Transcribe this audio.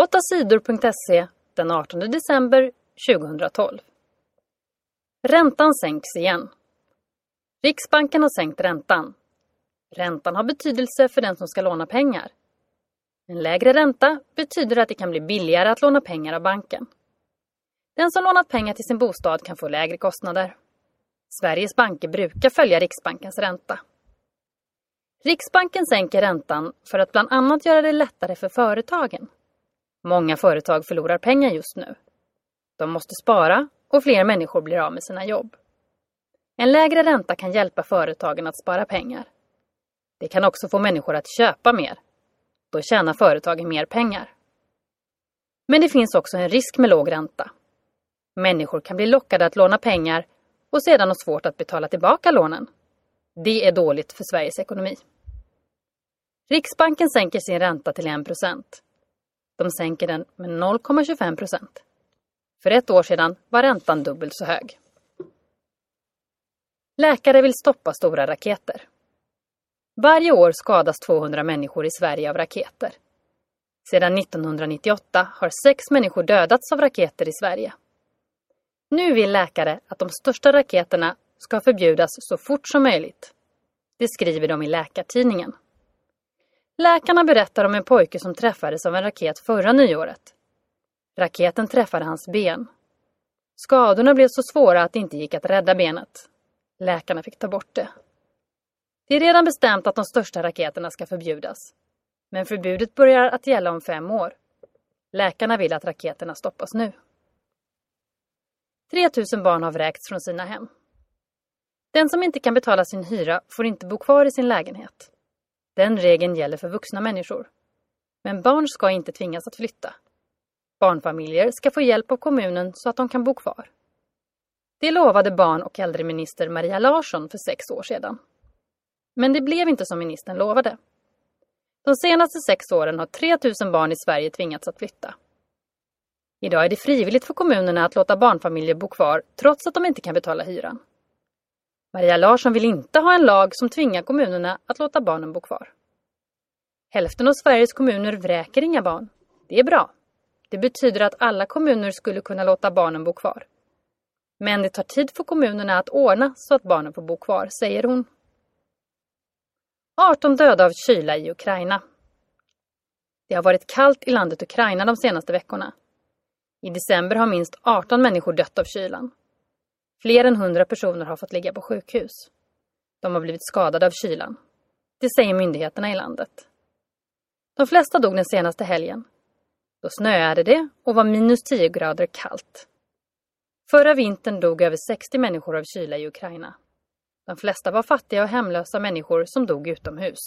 8sidor.se den 18 december 2012. Räntan sänks igen. Riksbanken har sänkt räntan. Räntan har betydelse för den som ska låna pengar. En lägre ränta betyder att det kan bli billigare att låna pengar av banken. Den som lånat pengar till sin bostad kan få lägre kostnader. Sveriges banker brukar följa Riksbankens ränta. Riksbanken sänker räntan för att bland annat göra det lättare för företagen. Många företag förlorar pengar just nu. De måste spara och fler människor blir av med sina jobb. En lägre ränta kan hjälpa företagen att spara pengar. Det kan också få människor att köpa mer. Då tjänar företagen mer pengar. Men det finns också en risk med låg ränta. Människor kan bli lockade att låna pengar och sedan ha svårt att betala tillbaka lånen. Det är dåligt för Sveriges ekonomi. Riksbanken sänker sin ränta till 1 de sänker den med 0,25% För ett år sedan var räntan dubbelt så hög. Läkare vill stoppa stora raketer. Varje år skadas 200 människor i Sverige av raketer. Sedan 1998 har sex människor dödats av raketer i Sverige. Nu vill läkare att de största raketerna ska förbjudas så fort som möjligt. Det skriver de i Läkartidningen. Läkarna berättar om en pojke som träffades av en raket förra nyåret. Raketen träffade hans ben. Skadorna blev så svåra att det inte gick att rädda benet. Läkarna fick ta bort det. Det är redan bestämt att de största raketerna ska förbjudas. Men förbudet börjar att gälla om fem år. Läkarna vill att raketerna stoppas nu. 3000 barn har vräkts från sina hem. Den som inte kan betala sin hyra får inte bo kvar i sin lägenhet. Den regeln gäller för vuxna människor. Men barn ska inte tvingas att flytta. Barnfamiljer ska få hjälp av kommunen så att de kan bo kvar. Det lovade barn och äldreminister Maria Larsson för sex år sedan. Men det blev inte som ministern lovade. De senaste sex åren har 3000 barn i Sverige tvingats att flytta. Idag är det frivilligt för kommunerna att låta barnfamiljer bo kvar trots att de inte kan betala hyran. Maria Larsson vill inte ha en lag som tvingar kommunerna att låta barnen bo kvar. Hälften av Sveriges kommuner vräker inga barn. Det är bra. Det betyder att alla kommuner skulle kunna låta barnen bo kvar. Men det tar tid för kommunerna att ordna så att barnen får bo kvar, säger hon. 18 döda av kyla i Ukraina. Det har varit kallt i landet Ukraina de senaste veckorna. I december har minst 18 människor dött av kylan. Fler än 100 personer har fått ligga på sjukhus. De har blivit skadade av kylan. Det säger myndigheterna i landet. De flesta dog den senaste helgen. Då snöade det och var minus 10 grader kallt. Förra vintern dog över 60 människor av kyla i Ukraina. De flesta var fattiga och hemlösa människor som dog utomhus.